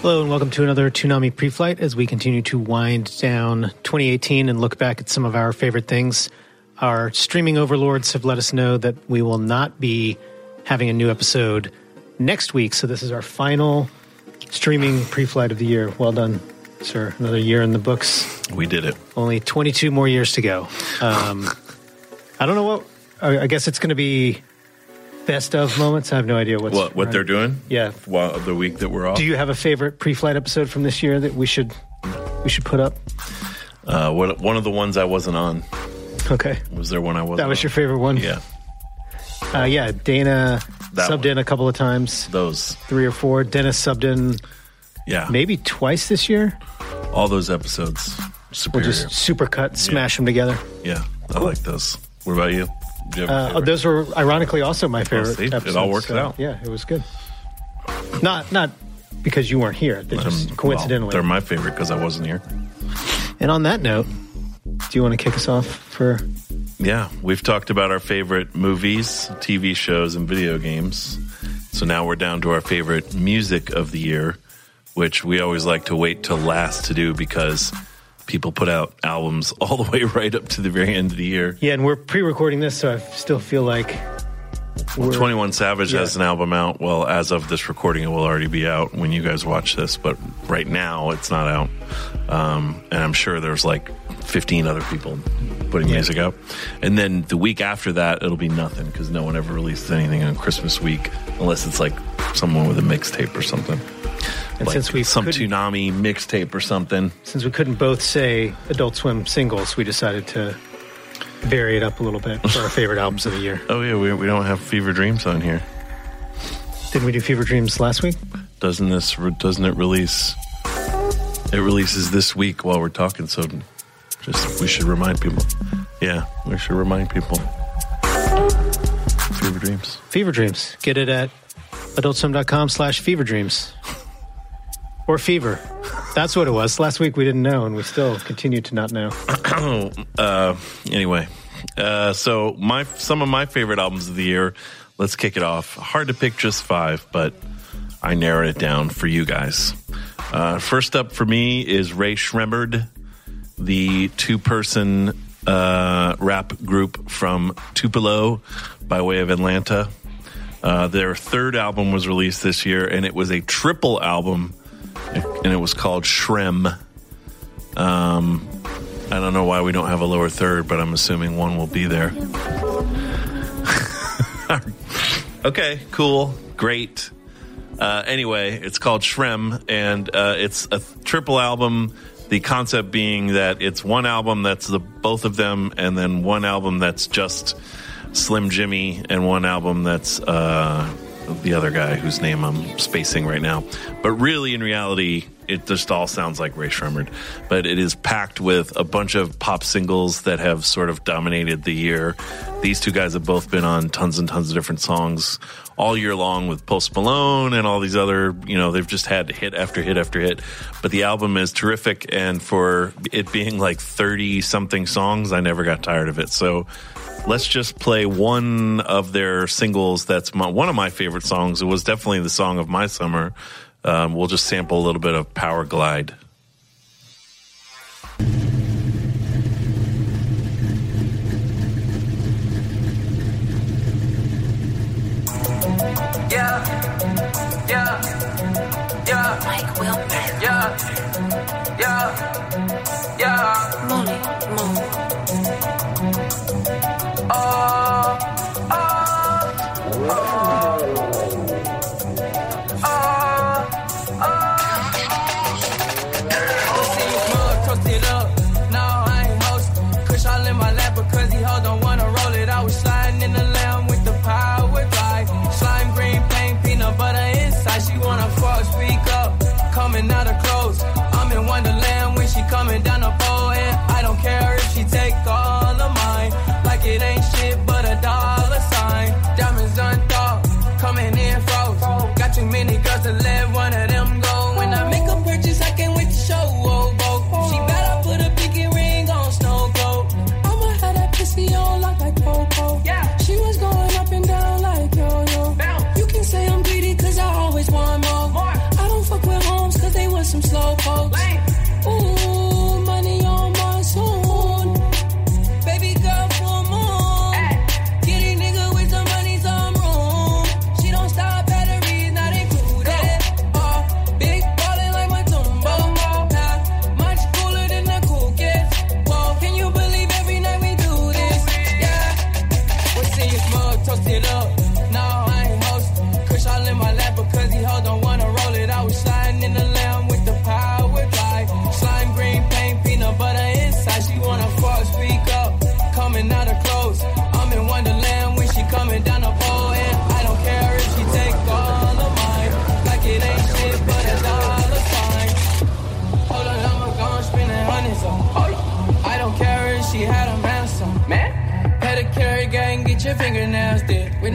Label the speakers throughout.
Speaker 1: Hello and welcome to another Toonami pre-flight as we continue to wind down 2018 and look back at some of our favorite things. Our streaming overlords have let us know that we will not be having a new episode next week, so this is our final streaming pre-flight of the year. Well done, sir. Another year in the books.
Speaker 2: We did it.
Speaker 1: Only 22 more years to go. Um, I don't know what. I I guess it's going to be best of moments. I have no idea what's
Speaker 2: What what they're doing?
Speaker 1: Yeah.
Speaker 2: While the week that we're off.
Speaker 1: Do you have a favorite pre-flight episode from this year that we should we should put up?
Speaker 2: uh, what one of the ones I wasn't on
Speaker 1: Okay,
Speaker 2: was there one I wasn't.
Speaker 1: that was
Speaker 2: on?
Speaker 1: your favorite one.
Speaker 2: Yeah,
Speaker 1: uh, yeah. Dana
Speaker 2: That
Speaker 1: subbed
Speaker 2: one.
Speaker 1: in a couple of times,
Speaker 2: those.
Speaker 1: three or four. Dennis subbed in
Speaker 2: Yeah,
Speaker 1: maybe twice this year.
Speaker 2: all those episodes.
Speaker 1: We'll just super cut, smash them together.
Speaker 2: yeah, I like those. What about you? Do you have a
Speaker 1: Uh, those were ironically also my favorite.
Speaker 2: see? It all worked
Speaker 1: so,
Speaker 2: out.
Speaker 1: Yeah, it was good. Not not because you weren't here. They
Speaker 2: Um,
Speaker 1: just
Speaker 2: well,
Speaker 1: coincidentally.
Speaker 2: they're my favorite because I wasn't here.
Speaker 1: and on that note, do you want to kick us off for?
Speaker 2: Yeah, we've talked about our favorite movies, TV shows, and video games. So now we're down to our favorite music of the year, which we always like to wait till last to do because people put out albums all the way right up to the very end of the year.
Speaker 1: Yeah, and we're pre-recording this, so I still feel like we're
Speaker 2: 21 Savage
Speaker 1: Yeah.
Speaker 2: has an album out. Well, as of this recording, it will already be out when you guys watch this, but right now it's not out. Um, and I'm sure there's like 15 other people putting
Speaker 1: Yeah.
Speaker 2: music out. And then the week after that, it'll be nothing because no one ever releases anything on Christmas week unless it's like someone with a mixtape or something.
Speaker 1: And
Speaker 2: like
Speaker 1: since we
Speaker 2: some
Speaker 1: couldn't-
Speaker 2: mixtape or something.
Speaker 1: since we couldn't both say Adult Swim singles, we decided to vary it up a little bit for our favorite albums of the year.
Speaker 2: Oh yeah, we, we don't have Fever Dreams on here.
Speaker 1: Didn't we do Fever Dreams last week?
Speaker 2: Doesn't this doesn't it release? It releases this week while we're talking, so just we should remind people. Yeah, we should remind people. Fever Dreams.
Speaker 1: Fever Dreams. Get it at adultswim.com slash fever dreams. Or fever. That's what it was. Last week we didn't know, and we still continue to not know.
Speaker 2: Uh, anyway, uh, so my some of my favorite albums of the year. Let's kick it off. Hard to pick just five, but I narrowed it down for you guys. Uh, first up for me is Rae Sremmurd, the two-person uh, rap group from Tupelo by way of Atlanta. Uh, their third album was released this year, and it was a triple album, and it was called Shrem. Um, I don't know why we don't have a lower third, but I'm assuming one will be there. okay, cool, great. Uh, anyway, it's called Shrem, and uh, it's a triple album. The concept being that it's one album that's the both of them, and then one album that's just Slim Jxmmi, and one album that's uh, the other guy whose name I'm spacing right now. But really, in reality, it just all sounds like Rae Sremmurd. But it is packed with a bunch of pop singles that have sort of dominated the year. These two guys have both been on tons and tons of different songs all year long with Post Malone and all these other, you know, they've just had hit after hit after hit. But the album is terrific. And for it being like 30 something songs, I never got tired of it. So let's just play one of their singles that's my, one of my favorite songs. It was definitely the song of my summer. Um, we'll just sample a little bit of Powerglide.
Speaker 3: Yeah, yeah, yeah.
Speaker 4: Mike Wilmer.
Speaker 3: Yeah, yeah,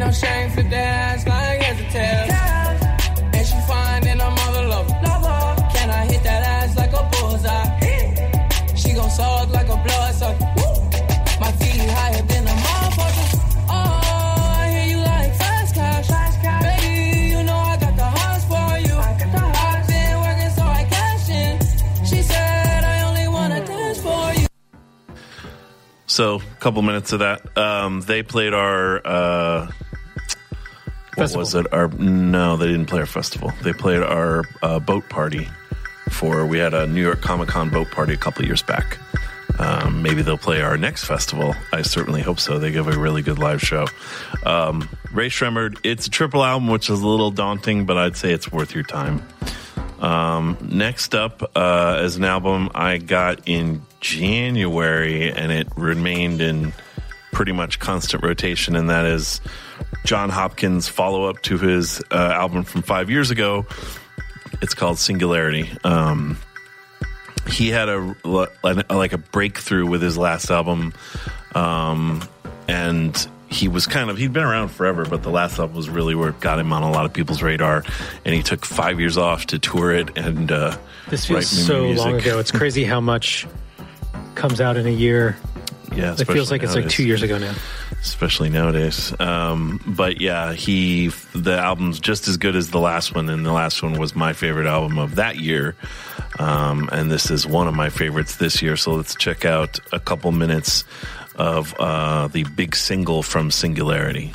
Speaker 3: no shame, ass like hesitate. And she lover. Can I hit that ass like a bullseye? She gon' suck like a. My feet higher than a motherfucker. Oh, I hear you like fast cash. Baby, you know I got the for you. I've been working so I cash in. She said I only wanna dance for you.
Speaker 2: So, a couple minutes of that. Um, they played our. Uh, what was it? Our no, they didn't play our festival. They played our uh, boat party. For we had a New York Comic Con boat party a couple years back. Um, maybe they'll play our next festival. I certainly hope so. They give a really good live show. Um, Rae Sremmurd. It's a triple album, which is a little daunting, but I'd say it's worth your time. Um, next up, uh, as an album I got in January, and it remained in pretty much constant rotation, and that is Jon Hopkins' follow up to his uh, album from five years ago. It's called Singularity. Um, he had a like a breakthrough with his last album, um, and he was kind of he'd been around forever, but the last album was really where it got him on a lot of people's radar. And he took five years off to tour it and uh,
Speaker 1: This feels so
Speaker 2: music.
Speaker 1: long ago. It's crazy how much comes out in a year.
Speaker 2: Yeah,
Speaker 1: It feels like it's like two years ago now.
Speaker 2: especially nowadays. Um, but yeah, he the album's just as good as the last one, and the last one was my favorite album of that year. Um, and this is one of my favorites this year. So let's check out a couple minutes of uh, the big single from Singularity.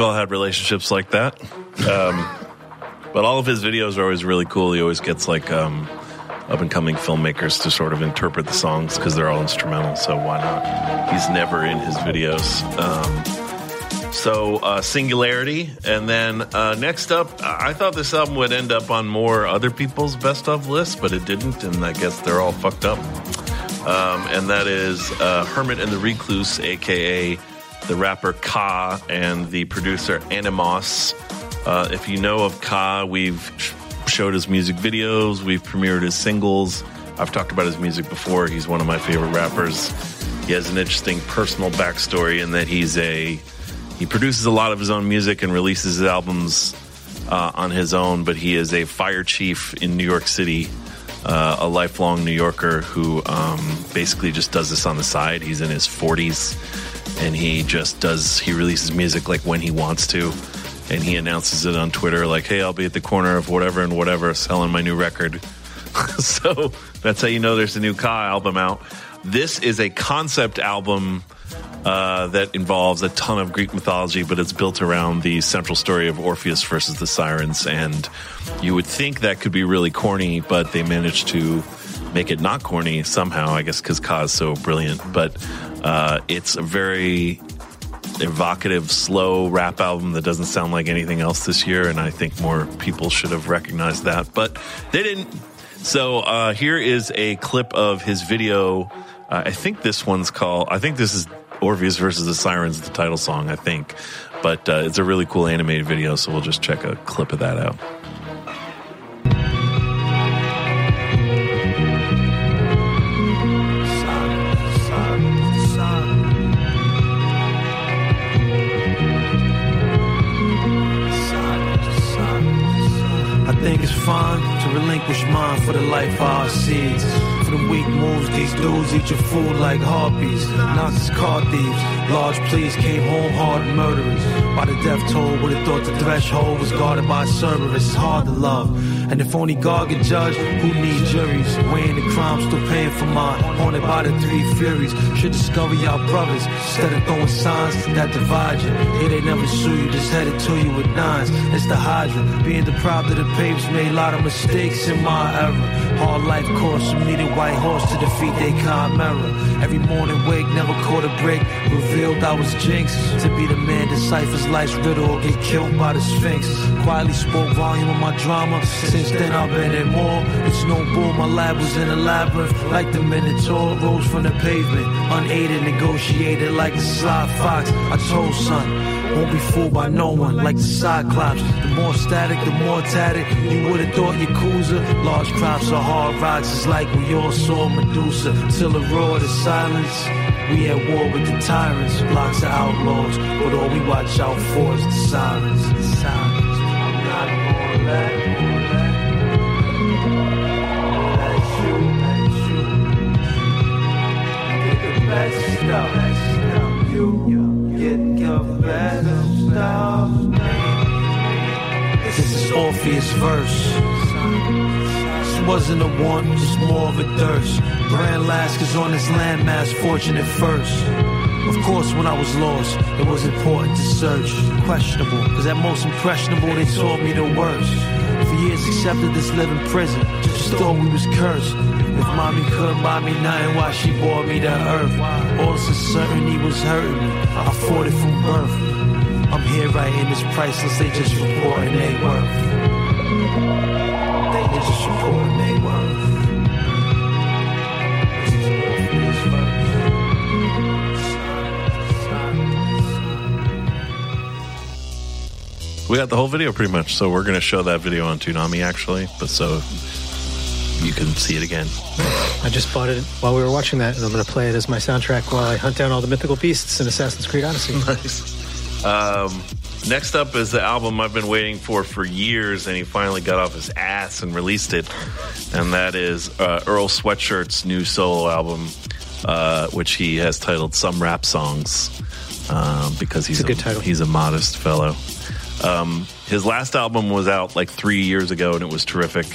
Speaker 2: We've all had relationships like that. Um, but all of his videos are always really cool. He always gets like um, up and coming filmmakers to sort of interpret the songs because they're all instrumental. So why not? He's never in his videos. Um, so uh, Singularity, and then uh, next up, I thought this album would end up on more other people's best of lists, but it didn't, and I guess they're all fucked up. Um, and that is uh, Hermit and the Recluse, aka the rapper Ka and the producer Animoss. Uh, if you know of Ka, we've showed his music videos, we've premiered his singles. I've talked about his music before. He's one of my favorite rappers. He has an interesting personal backstory in that he's a he produces a lot of his own music and releases his albums uh, on his own, but he is a fire chief in New York City, uh, a lifelong New Yorker who um, basically just does this on the side. He's in his 40s and he just does, he releases music like when he wants to. And he announces it on Twitter, like, hey, I'll be at the corner of whatever and whatever selling my new record. so that's how you know there's a new Ka album out. This is a concept album uh, that involves a ton of Greek mythology, but it's built around the central story of Orpheus versus the Sirens. And you would think that could be really corny, but they managed to make it not corny somehow, I guess, because Ka is so brilliant. But uh, it's a very evocative, slow rap album that doesn't sound like anything else this year. And I think more people should have recognized that, but they didn't. So uh, here is a clip of his video. Uh, I think this one's called, I think this is Orpheus versus the Sirens, the title song, I think. But uh, it's a really cool animated video, so we'll just check a clip of that out.
Speaker 4: Fine to relinquish mine for the life our seeds. Weak moves, these dudes eat your food like harpies. Nazis, car thieves, large pleas came home hard murderers. By the death toll, would have thought the threshold was guarded by Cerberus. It's hard to love. And if only God could judge, who need juries? Weighing the crime, still paying for mine. Haunted by the three furies. Should discover y'all brothers instead of throwing signs that divide you. Here they never sue you, just headed to you with nines. It's the Hydra. Being deprived of the papers made a lot of mistakes in my era. Hard life course, needed white horse to defeat they chimera. Every morning wake, never caught a break. Revealed I was jinx. To be the man deciphers life's riddle or get killed by the Sphinx. Quietly spoke volume of my drama. Since then I've been in more. It's no bull, my lab was in a labyrinth. Like the Minotaur, rose from the pavement. Unaided, negotiated like the sly fox. I told son. Won't be fooled by no one like the Cyclops. The more static, the more tatted. You would have thought Yakuza. Large crops of hard rocks. It's like we all saw Medusa. Till the roar of silence. We at war with the tyrants. Blocks of outlaws. But all we watch out for is the silence. The silence. I'm not gonna let you get the best stuff. You get the best stuff. This is Orpheus verse. This wasn't a want, just more of a thirst. Grand Lasker's on this landmass, fortunate first. Of course, when I was lost, it was important to search. Questionable, cause at most impressionable, they taught me the worst. For years, accepted this living prison, just thought we was cursed. If mommy couldn't buy me nothing, why she brought me to earth? All this uncertainty was hurting me. I fought it from birth. I'm here writing this priceless, they just reporting they worth. They just reporting they worth. This is Orpheus
Speaker 2: We got the whole video pretty much, so we're going to show that video on Toonami actually, but so you can see it again.
Speaker 1: I just bought it while we were watching that, and I'm going to play it as my soundtrack while I hunt down all the mythical beasts in Assassin's Creed Odyssey.
Speaker 2: Nice. Um, next up is the album I've been waiting for for years, and he finally got off his ass and released it, and that is uh, Earl Sweatshirt's new solo album, uh, which he has titled "Some Rap Songs," um, because he's
Speaker 1: It's a good title.
Speaker 2: He's a modest fellow. Um, his last album was out like three years ago, and it was terrific.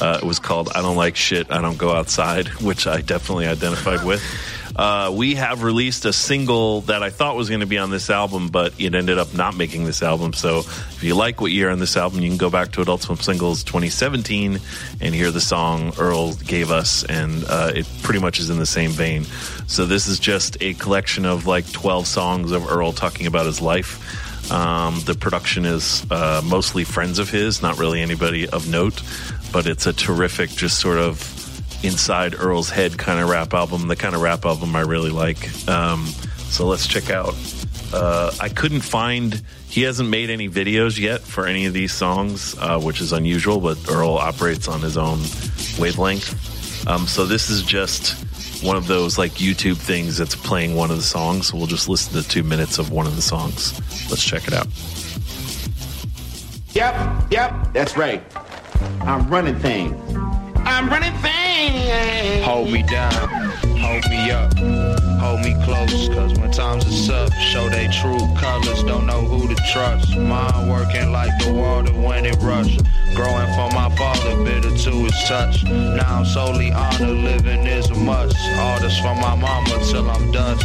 Speaker 2: Uh, it was called "I Don't Like Shit, I Don't Go Outside," which I definitely identified with. Uh, we have released a single that I thought was going to be on this album, but it ended up not making this album. So if you like what you hear on this album, you can go back to Adult Swim Singles 2017 and hear the song Earl gave us, and uh, it pretty much is in the same vein. So this is just a collection of like 12 songs of Earl talking about his life. Um, the production is uh, mostly friends of his, not really anybody of note, but it's a terrific, just sort of inside Earl's head kind of rap album, the kind of rap album I really like. Um, so let's check out. Uh, I couldn't find, he hasn't made any videos yet for any of these songs, uh, which is unusual, but Earl operates on his own wavelength. Um, so this is just one of those like YouTube things that's playing one of the songs. We'll just listen to two minutes of one of the songs. Let's check it out.
Speaker 5: Yep, yep, that's right. I'm running things. I'm running things.
Speaker 6: Hold me down, hold me up, hold me close. Cause when times are tough, show they true colors. Don't know who to trust. Mind working like the water when it rush. Growing from my father, bitter to his touch. Now I'm solely honor, living is a must. All this from my mama till I'm dust.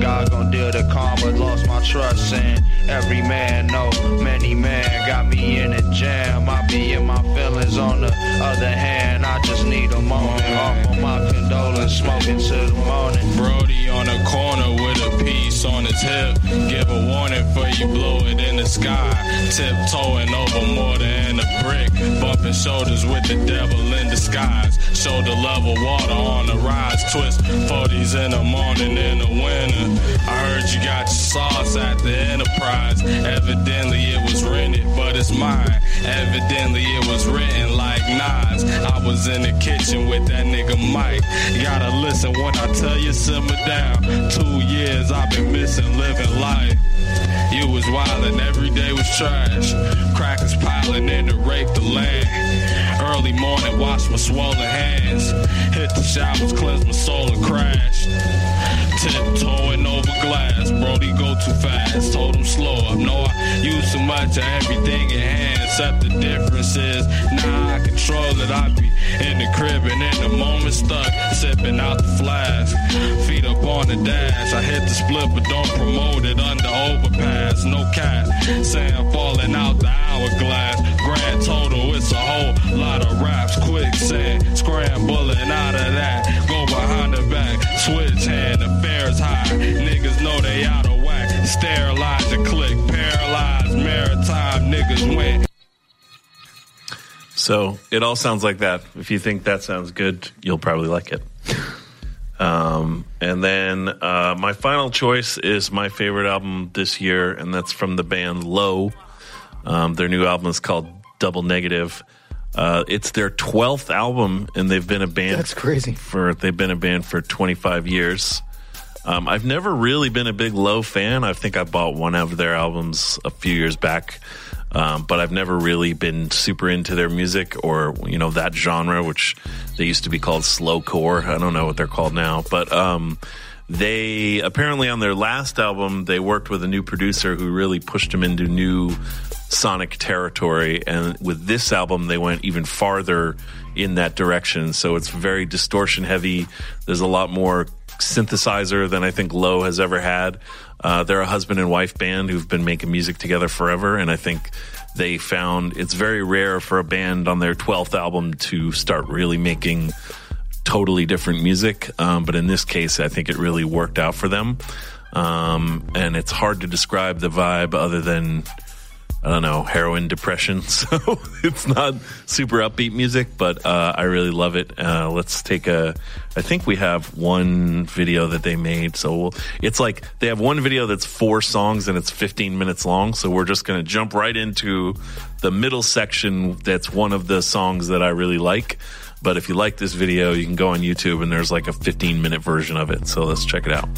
Speaker 6: God gon' deal the karma, lost my trust and every man. Know many man got me in a jam. I be in my feelings on the other hand, I just need a moment. Off of my condolence, smoking till the morning.
Speaker 7: Brody on the corner with on his hip. Give a warning for you blow it in the sky. Tiptoeing over more than a brick. Bumping shoulders with the devil in disguise. Shoulder level water on the rise. Twist 40s in the morning in the winter. I heard you got your sauce at the Enterprise. Evidently it was rented, but it's mine. Evidently it was written like Nas. I was in the kitchen with that nigga Mike. You gotta listen when I tell you simmer down. Two years I've been missing living life. You was wildin', every day was trash. Crackers piling in to rape the land. Early morning, wash my swollen hands. Hit the showers, cleanse my soul and crash. Tiptoeing over glass, Brody go too fast. Told him slow up, no, I use too much of everything in hand. Except the difference is, now I control it. I be in the crib and in the moment stuck, sipping out the flask. Feet up on the dash, I hit the split but don't promote it under overpass. No cap, sand falling out the hourglass. Grand total, it's a whole lot of raps. Quicksand, scrambling out of that. Go behind the back, switch hand, affairs high. Niggas know they out of whack. Sterilize and click, paralyzed, maritime niggas.
Speaker 2: So it all sounds like that. If you think that sounds good, you'll probably like it. Um, and then uh, my final choice is my favorite album this year, and that's from the band Low. Um, their new album is called Double Negative. Uh, it's their twelfth album, and they've been a band.
Speaker 1: That's crazy.
Speaker 2: For they've been a band for twenty five years. Um, I've never really been a big Low fan. I think I bought one of their albums a few years back, um, but I've never really been super into their music or you know that genre, which they used to be called slowcore. I don't know what they're called now, but um, they apparently on their last album they worked with a new producer who really pushed them into new sonic territory and with this album they went even farther in that direction. So it's very distortion heavy. There's a lot more synthesizer than i think low has ever had. Uh, they're a husband and wife band who've been making music together forever and i think they found it's very rare for a band on their 12th album to start really making totally different music. Um, but in this case i think it really worked out for them. Um, and it's hard to describe the vibe other than I don't know, heroin depression. So it's not super upbeat music, but uh, I really love it. Uh, let's take a. I think we have one video that they made. So we'll, it's like they have one video that's four songs and it's 15 minutes long. So we're just going to jump right into the middle section. That's one of the songs that I really like. But if you like this video, you can go on YouTube and there's like a 15 minute version of it. So let's check it out.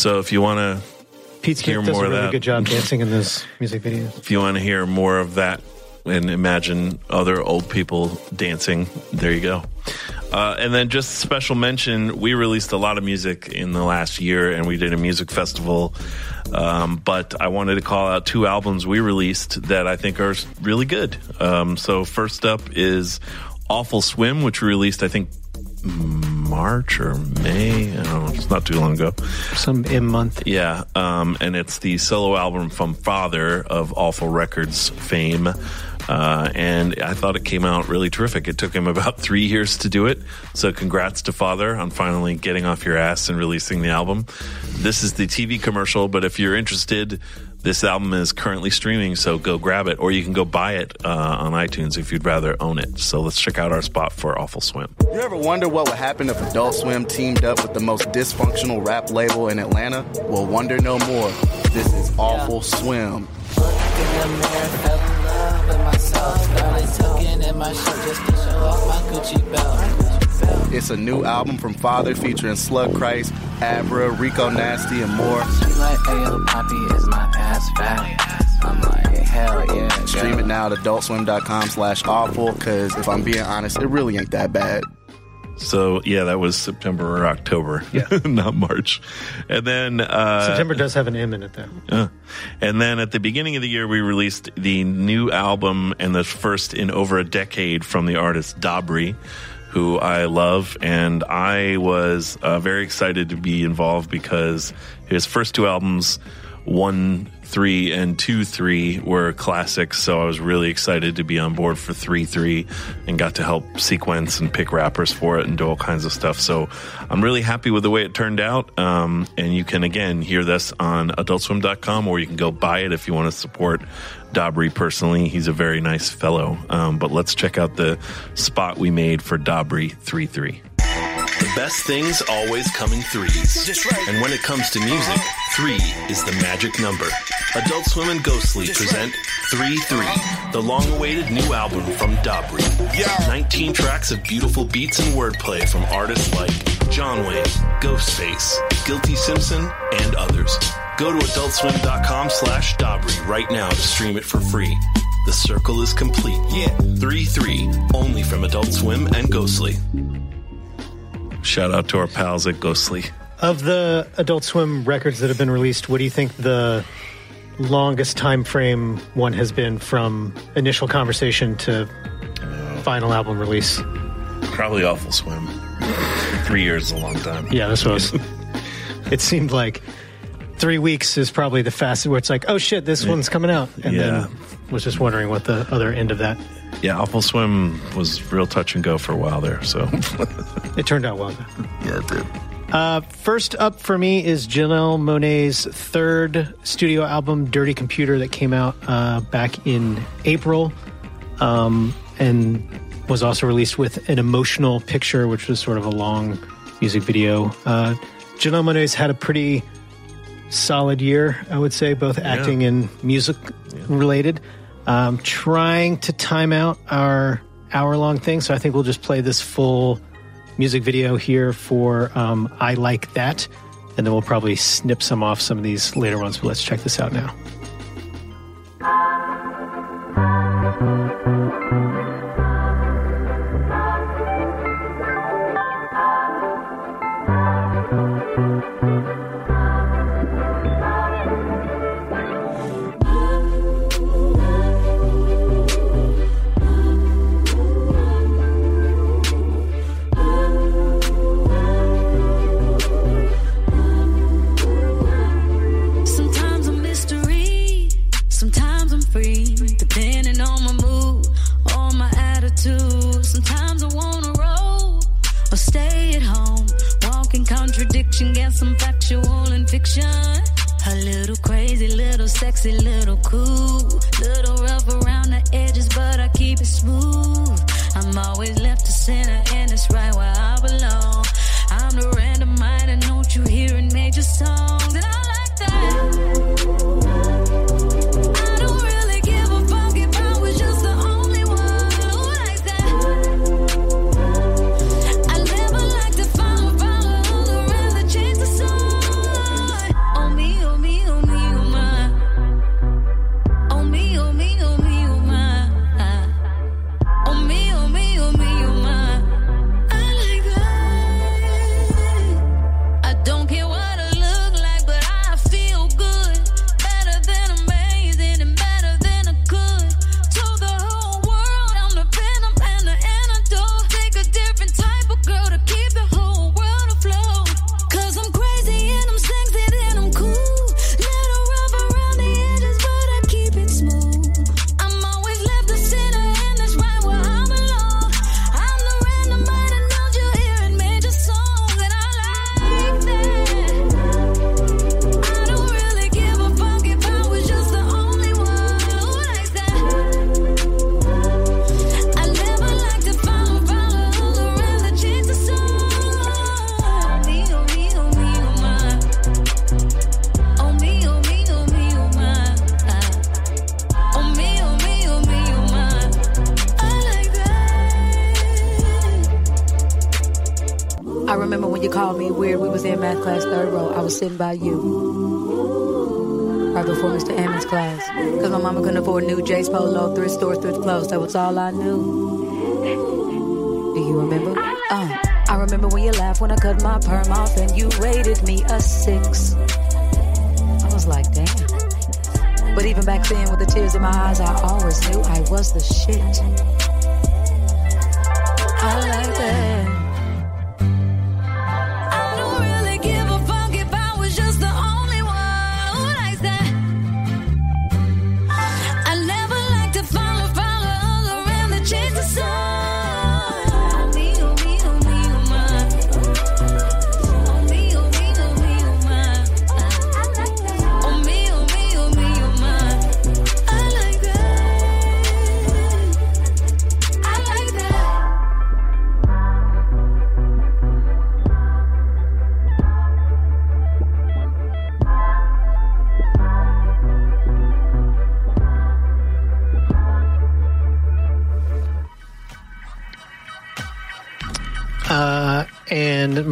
Speaker 2: So if you want to
Speaker 1: Pete
Speaker 2: Hear
Speaker 1: does
Speaker 2: more
Speaker 1: a
Speaker 2: of
Speaker 1: really
Speaker 2: that.
Speaker 1: good job dancing in those music videos.
Speaker 2: if you want to hear more of that and imagine other old people dancing, there you go. Uh, and then just special mention, we released a lot of music in the last year, and we did a music festival. Um, but I wanted to call out two albums we released that I think are really good. Um, so first up is Awful Swim, which we released I think March or May. I don't know. It's not too long ago.
Speaker 1: Some M month.
Speaker 2: Yeah, um, and it's the solo album from Father of Awful Records fame. Uh, and I thought it came out really terrific. It took him about three years to do it. So, congrats to Father on finally getting off your ass and releasing the album. This is the TV commercial, but if you're interested, this album is currently streaming, so go grab it, or you can go buy it uh, on iTunes if you'd rather own it. So, let's check out our spot for Awful Swim.
Speaker 8: You ever wonder what would happen if Adult Swim teamed up with the most dysfunctional rap label in Atlanta? Well, wonder no more. This is Awful Swim. It's a new album from Father featuring Slug Christ, Abra, Rico Nasty, and more.
Speaker 9: like, Ayo, Poppy is my ass fat. I'm like, hell yeah.
Speaker 8: Stream it now at adultswim.com slash awful, because if I'm being honest, it really ain't that bad.
Speaker 2: So, yeah, that was September or October,
Speaker 1: Yeah.
Speaker 2: not March. And then uh,
Speaker 1: September does have an M in it, though.
Speaker 2: Yeah. And then at the beginning of the year, we released the new album and the first in over a decade from the artist Dabrye, who I love. And I was uh, very excited to be involved because his first two albums, one, three, and two, three, were classics. So I was really excited to be on board for three, three, and got to help sequence and pick rappers for it and do all kinds of stuff. So I'm really happy with the way it turned out. Um, and you can again hear this on adultswim.com or you can go buy it if you want to support Dabrye personally. He's a very nice fellow. Um, but let's check out the spot we made for Dabrye 3 3. The best things always come in threes. And when it comes to music, three is the magic number. Adult Swim and Ghostly present 3 3, the long awaited new album from Dabrye. 19 tracks of beautiful beats and wordplay from artists like Jonwayne, Ghostface, Guilty Simpson, and others. Go to adultswim.com slash Dabrye right now to stream it for free. The circle is complete. Yeah. 3 3, only from Adult Swim and Ghostly. Shout out to our pals at Ghostly.
Speaker 1: Of the Adult Swim records that have been released, what do you think the longest time frame one has been from initial conversation to final album release?
Speaker 2: Probably Awful Swim. Three years is a long time.
Speaker 1: Yeah, that's what I was. it seemed like three weeks is probably the fastest. Where it's like, oh shit, this one's coming out, and
Speaker 2: Yeah.
Speaker 1: then was just wondering what the other end of that.
Speaker 2: Yeah, Awful Swim was real touch and go for a while there. So
Speaker 1: It turned out well.
Speaker 2: Yeah, it did.
Speaker 1: Uh, first up for me is Janelle Monáe's third studio album, Dirty Computer, that came out uh, back in April um, and was also released with an emotional picture, which was sort of a long music video. Uh, Janelle Monáe's had a pretty solid year, I would say, both acting and music related. Um, trying to time out our hour long thing, so I think we'll just play this full music video here for um, I Like That, and then we'll probably snip some off some of these later ones, but let's check this out now.
Speaker 10: Contradiction, get some factual and fiction. A little crazy, little sexy, little cool, little rough around the edges, but I keep it smooth. I'm always left to center, and it's right where I belong. I'm the random mind, and don't you hear in major
Speaker 11: called me weird. We was in math class, third row. I was sitting by you. Right before Mr. Ammons' class. Because my mama couldn't afford new J's Polo, thrift store, thrift clothes. That was all I knew. Do you remember? Uh, I remember when you laughed when I cut my perm off and you rated me a six. I was like, damn. But even back then, with the tears in my eyes, I always knew I was the shit.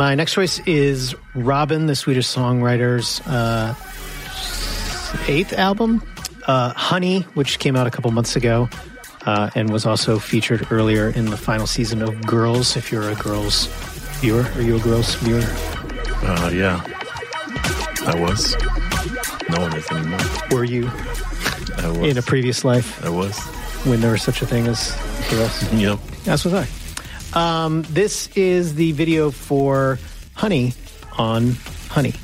Speaker 11: My
Speaker 1: next choice is Robyn, the Swedish songwriter's uh, eighth album, uh, Honey, which came out a couple months ago uh, and was also featured earlier in the final season of Girls. If you're a Girls viewer, are you a Girls viewer?
Speaker 2: Uh, yeah, I was. No one is anymore.
Speaker 1: Were you
Speaker 2: I was.
Speaker 1: in a previous life
Speaker 2: I was.
Speaker 1: when there was such a thing as Girls?
Speaker 2: Yep.
Speaker 1: That's was I. Um, this is the video for Honey on Honey.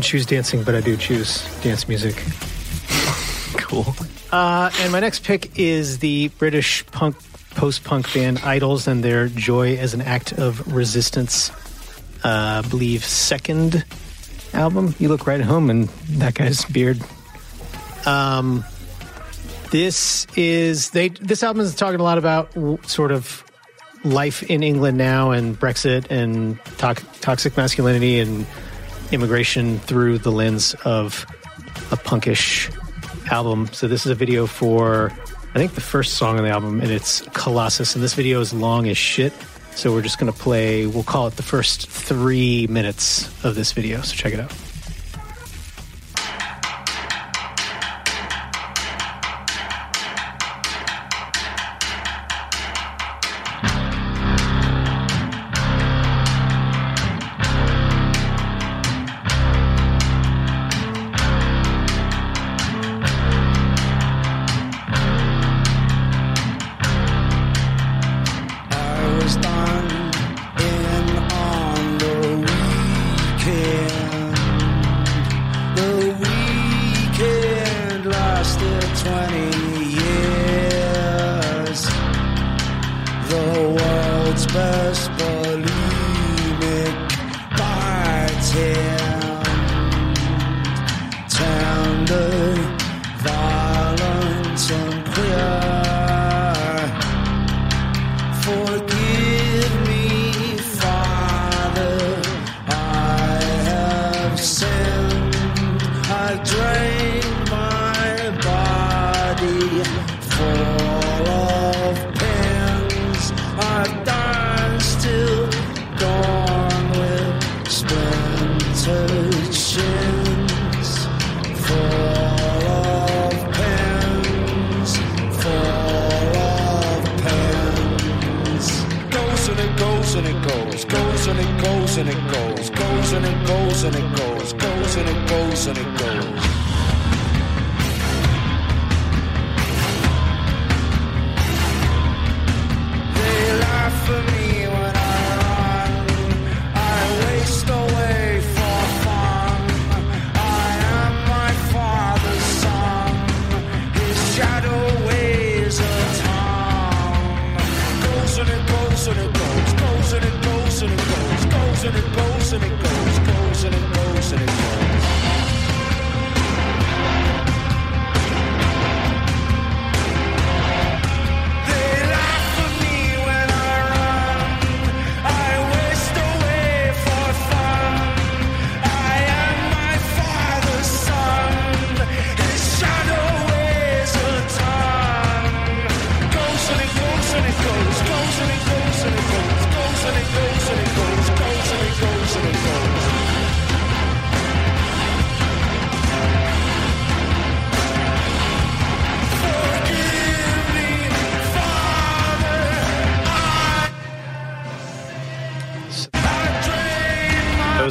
Speaker 12: Don't choose dancing, but I do choose dance music.
Speaker 2: Cool.
Speaker 12: Uh, and my next pick is the British punk post-punk band IDLES and their "Joy as an Act of Resistance." Uh, I believe second album. You look right at home, and that guy's beard. Um, this is they. This album is talking a lot about w- sort of life in England now and Brexit and tox- toxic masculinity and immigration through the lens of a punkish album. So this is a video for I think the first song on the album, and it's Colossus. And this video is long as shit. So we're just going to play. We'll call it the first three minutes of this video. So check it out.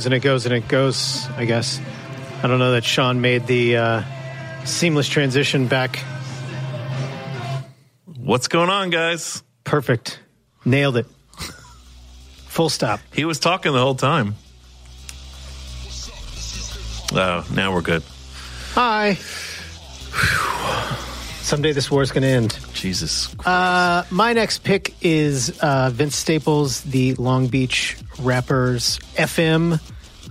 Speaker 1: And it goes and it goes. I
Speaker 12: guess. I don't know that Sean made the uh, seamless transition back.
Speaker 2: What's going on, guys?
Speaker 12: Perfect. Nailed it. Full stop.
Speaker 2: He was talking the whole time. Oh, now we're good.
Speaker 12: Hi. Someday this war's going to end.
Speaker 2: Jesus.
Speaker 12: Uh, my next pick is uh, Vince Staples, the Long Beach Rappers FM,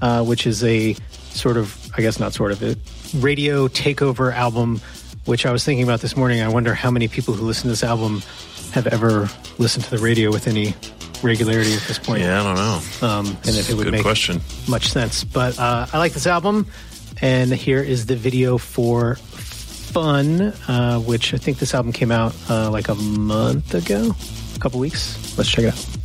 Speaker 12: uh, which is a sort of, I guess not sort of, a radio takeover album, which I was thinking about this morning. I wonder how many people who listen to this album have ever listened to the radio with any regularity at this point.
Speaker 2: Yeah, I don't know.
Speaker 12: Um, and if it would make
Speaker 2: question.
Speaker 12: much sense. But uh, I like this album, and here is the video for Fun, uh, which I think this album came out uh, like a month ago, a couple weeks. Let's check it out.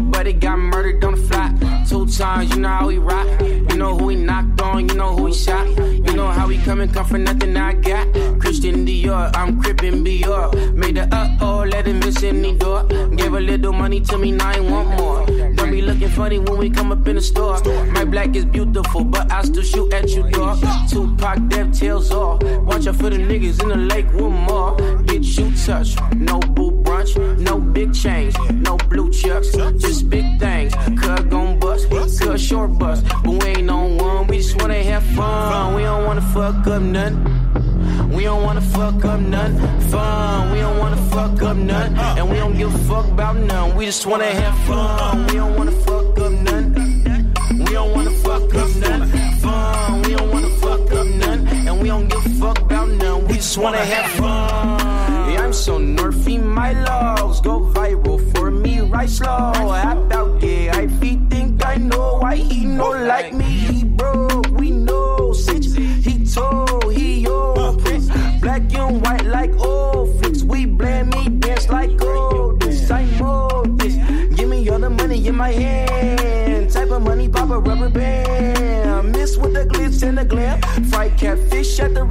Speaker 13: Little buddy got murdered on the fly. Two times, you know how he rock. You know who he knocked on, you know who he shot. You know how he come and come for nothing I got. Christian Dior, I'm crippin' Dior. Made the uh oh, let him miss any door. Gave a little money to me, now I want more. Don't be looking funny when we come up in the store. My black is beautiful, but I still shoot at you, dog. Tupac, dev tails off. Watch out for the niggas in the lake one more. Get you touch, no boo brunch, no big chains, no blue chucks, just big things. Cut gon' bust, cut short bust, but we ain't on one. We just wanna have fun. We don't wanna fuck up nothing. We don't wanna fuck up none fun. We don't wanna fuck up none, and we don't give a fuck about none. We just wanna have fun. We don't wanna fuck up none. We don't wanna fuck up none fun. We don't wanna fuck up none, and we don't give a fuck about none. We just wanna have fun. I'm so nerfy, my logs go viral for me, right slow. Hop out there, I think I know why he know like me. He broke, we know. Sitch, he told, he. Prince, black and white like old flicks. We blame me, dance like gold. This I know this. Give me all the money in my hand. Type of money, pop a rubber band. Miss with the glitz and the glam. Fried catfish at the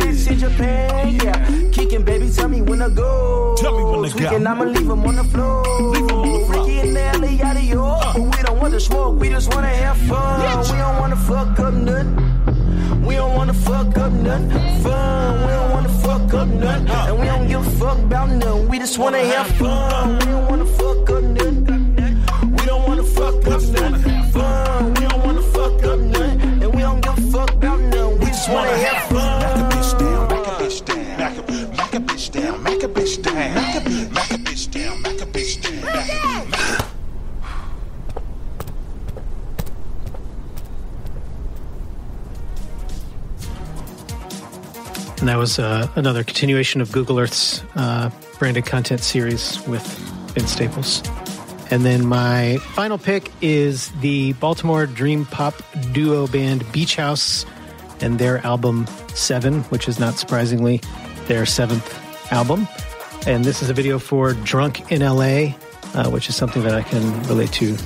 Speaker 13: Go. Tweaking, I'ma leave him on the floor.
Speaker 14: Leave 'em on.
Speaker 13: Ricky and Nelly, yada yo. But we don't want to smoke, we just wanna have fun. We don't wanna fuck up nothing. We don't wanna fuck up nothing. Fun. We don't wanna fuck up nothing. Uh. And we don't give a fuck about nothing. We just wanna have uh. fun. We don't wanna fuck up nothing. We don't wanna fuck up nothing. Fun. We don't wanna fuck up nothing. And we don't give a fuck about nothing. We just wanna have
Speaker 15: that was uh, another continuation of Google Earth's uh, branded content series with Vince Staples. And then my final pick is the Baltimore Dream Pop duo band Beach House and their album Seven, which is not surprisingly their seventh album. And this is a video for Drunk in LA, uh, which is something that I can relate to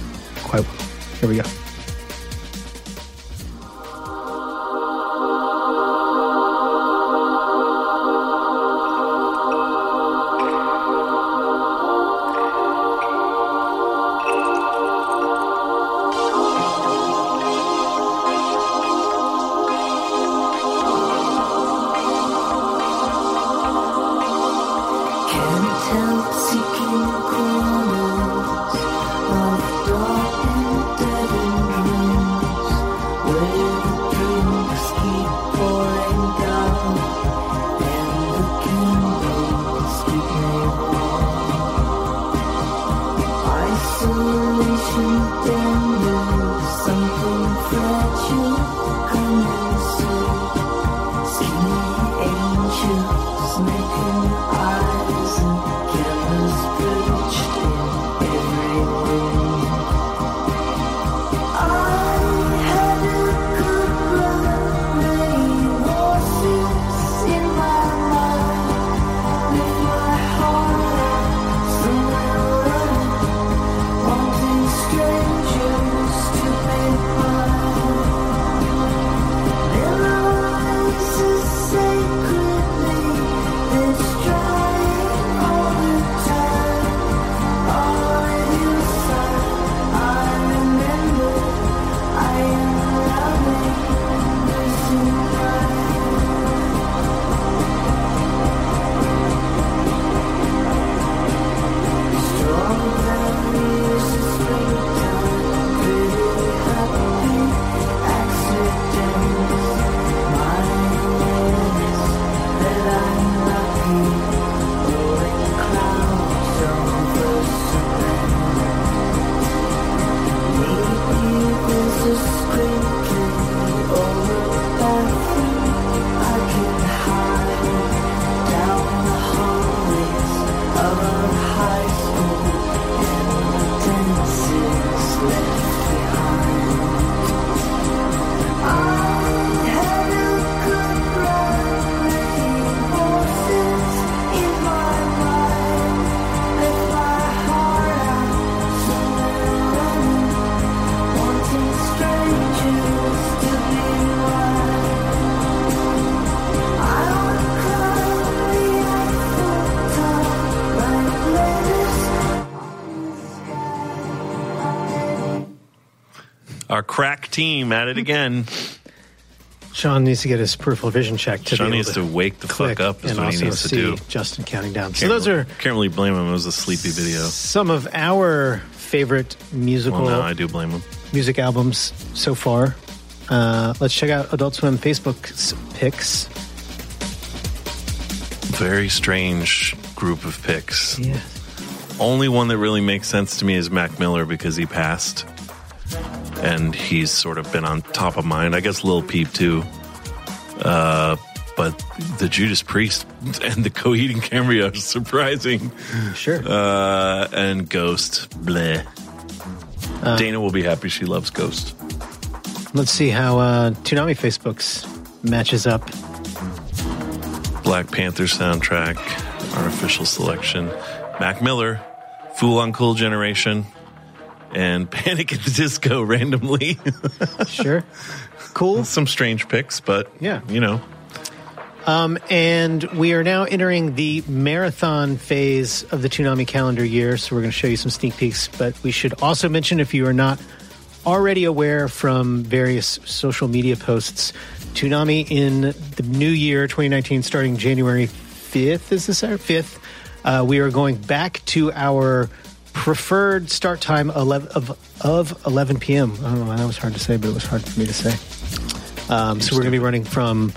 Speaker 15: quite well. Here we go.
Speaker 2: Team at it again.
Speaker 1: Sean needs to get his peripheral vision checked. To
Speaker 2: Sean needs to wake the fuck up is
Speaker 1: and
Speaker 2: what he needs to
Speaker 1: see
Speaker 2: do.
Speaker 1: Justin counting down. So
Speaker 2: Can't
Speaker 1: those
Speaker 2: really-
Speaker 1: are
Speaker 2: can't really blame him. It was a sleepy video.
Speaker 1: some of our favorite musical
Speaker 2: Well, no, I do blame him.
Speaker 1: music albums so far. Uh, let's check out Adult Swim Facebook's picks.
Speaker 2: Very strange group of picks.
Speaker 1: Yeah.
Speaker 2: Only one that really makes sense to me is Mac Miller because he passed, and he's sort of been on top of mind. I guess Lil Peep too. Uh, but the Judas Priest and the Coheed and Cambria are surprising.
Speaker 1: Sure.
Speaker 2: Uh, and Ghost, bleh.
Speaker 1: Uh,
Speaker 2: Dana will be happy. She loves Ghost.
Speaker 1: Let's see how uh, Toonami Facebook's matches up.
Speaker 2: Black Panther soundtrack, our official selection. Mac Miller, Fool on Cool Generation, and Panic at the Disco randomly.
Speaker 1: sure. Cool.
Speaker 2: Some strange picks, but
Speaker 1: Yeah.
Speaker 2: you know.
Speaker 1: Um, and we are now entering the marathon phase of the Toonami calendar year. So we're going to show you some sneak peeks. But we should also mention, if you are not already aware from various social media posts, Toonami in the new year 2019, starting January 5th, is this our 5th? Uh, we are going back to our preferred start time 11, of, of 11 p.m. I don't know why that was hard to say, but it was hard for me to say. Um, so we're going to be running from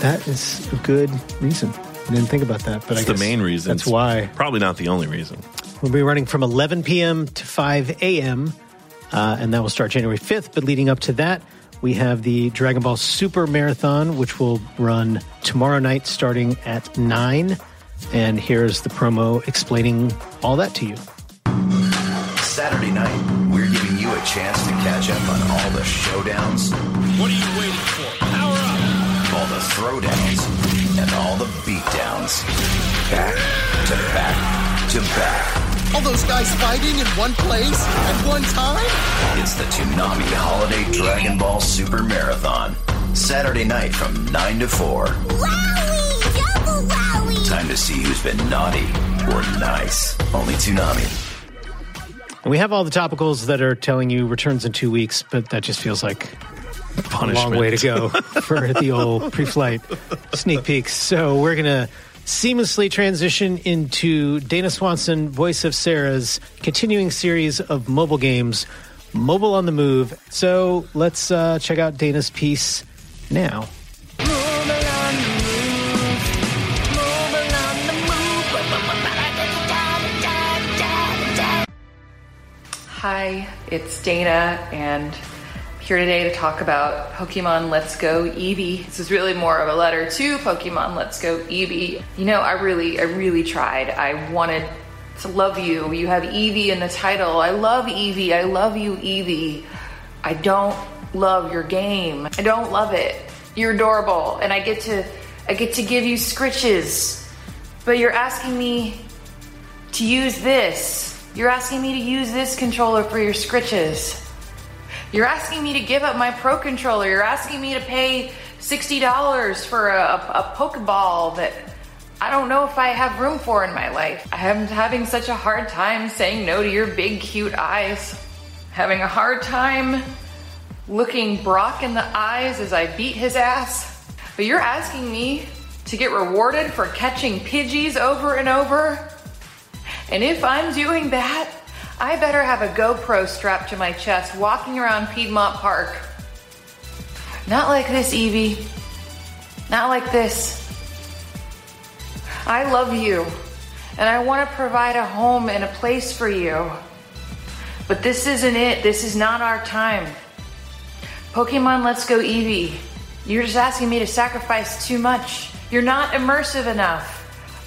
Speaker 1: that is a good reason. I didn't think about that, but
Speaker 2: That's
Speaker 1: I
Speaker 2: the main reason.
Speaker 1: That's why
Speaker 2: Probably not the only reason.
Speaker 1: we'll be running from 11 p.m. to 5 a.m. Uh, and that will start January 5th. But leading up to that, we have the Dragon Ball Super Marathon, which will run tomorrow night starting at 9. And here's the promo explaining all that to you.
Speaker 16: Saturday night, we're giving you a chance to catch up on all the showdowns. What are you waiting for? Power up! All the throwdowns and all the beatdowns. Back to back to back.
Speaker 17: All those guys fighting in one place at one time?
Speaker 16: It's the Toonami Holiday Dragon Ball Super Marathon. Saturday night from 9 to 4. Time to see who's been naughty or nice. Only Toonami.
Speaker 1: And we have all the topicals that are telling you returns in two weeks, but that just feels like a long way to go for the old pre-flight sneak peeks. So we're gonna seamlessly transition into Dana Swanson, voice of SARA's continuing series of mobile games, Mobile on the Move. So let's uh, check out Dana's piece now.
Speaker 18: Hi, it's Dana, and I'm here today to talk about Pokemon Let's Go Eevee. This is really more of a letter to Pokemon Let's Go Eevee. You know, I really, I really tried. I wanted to love you. You have Eevee in the title. I love Eevee. I love you, Eevee. I don't love your game. I don't love it. You're adorable, and I get to, I get to give you scritches, but you're asking me to use this. You're asking me to use this controller for your scritches. You're asking me to give up my Pro controller. You're asking me to pay $60 for a, a Pokeball that I don't know if I have room for in my life. I'm having such a hard time saying no to your big, cute eyes. Having a hard time looking Brock in the eyes as I beat his ass. But you're asking me to get rewarded for catching Pidgeys over and over? And if I'm doing that, I better have a GoPro strapped to my chest walking around Piedmont Park. Not like this, Eevee. Not like this. I love you, and I want to provide a home and a place for you. But this isn't it. This is not our time. Pokemon Let's Go Eevee. You're just asking me to sacrifice too much. You're not immersive enough.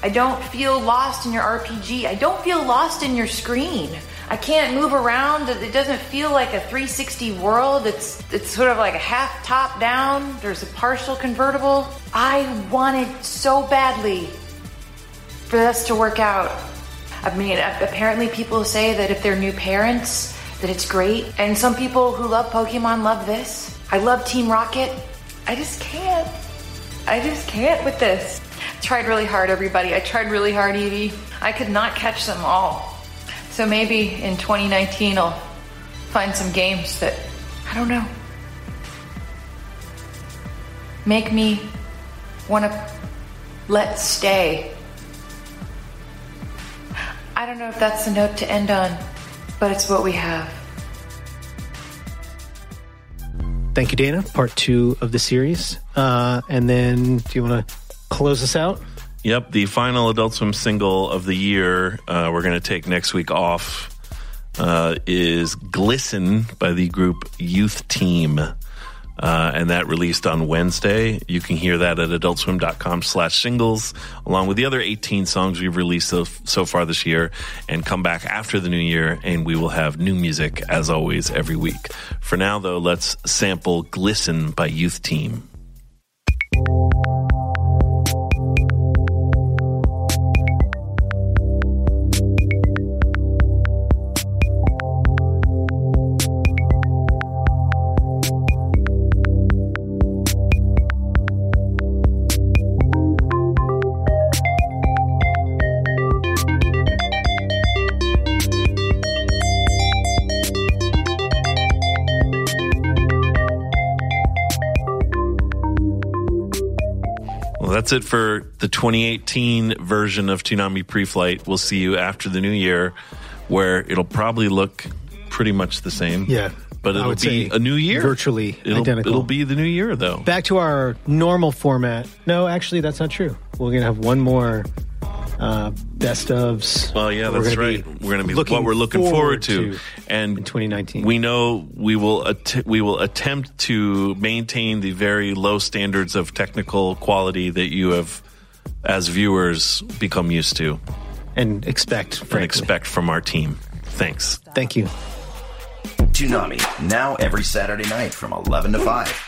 Speaker 18: I don't feel lost in your RPG. I don't feel lost in your screen. I can't move around. It doesn't feel like a 360 world. It's it's sort of like a half top down. There's a partial convertible. I wanted so badly for this to work out. I mean, apparently people say that if they're new parents, that it's great. And some people who love Pokemon love this. I love Team Rocket. I just can't. I just can't with this. Tried really hard, everybody. I tried really hard, Eevee. I could not catch them all. So maybe in 2019 I'll find some games that I don't know. Make me want to let stay. I don't know if that's the note to end on, but it's what we have.
Speaker 1: Thank you, Dana. Part two of the series. Uh, and then, do you want to close us out?
Speaker 2: Yep, the final Adult Swim single of the year, uh, we're going to take next week off, uh, is Glisten by the group Youth Team. Uh, and that released on Wednesday. You can hear that at adultswim.com slash singles, along with the other 18 songs we've released so, so far this year, and come back after the new year, and we will have new music, as always, every week. For now, though, let's sample Glisten by Youth Team. That's it for the 2018 version of Toonami Pre-Flight. We'll see you after the new year, where it'll probably look pretty much the same.
Speaker 1: Yeah.
Speaker 2: but it'll be a new year,
Speaker 1: virtually
Speaker 2: it'll,
Speaker 1: identical.
Speaker 2: It'll be the new year, though.
Speaker 1: Back to our normal format. No, actually, that's not true. We're going to have one more uh, best ofs.
Speaker 2: Well, yeah,
Speaker 1: We're
Speaker 2: that's right. we're going to be
Speaker 1: looking
Speaker 2: what we're looking forward,
Speaker 1: forward
Speaker 2: to,
Speaker 1: to
Speaker 2: and
Speaker 1: in 2019.
Speaker 2: we know we will att- we will attempt to maintain the very low standards of technical quality that you have, as viewers, become used to
Speaker 1: and expect,
Speaker 2: and expect from our team. Thanks.
Speaker 1: Thank you.
Speaker 16: Toonami, now every Saturday night from 11 to 5.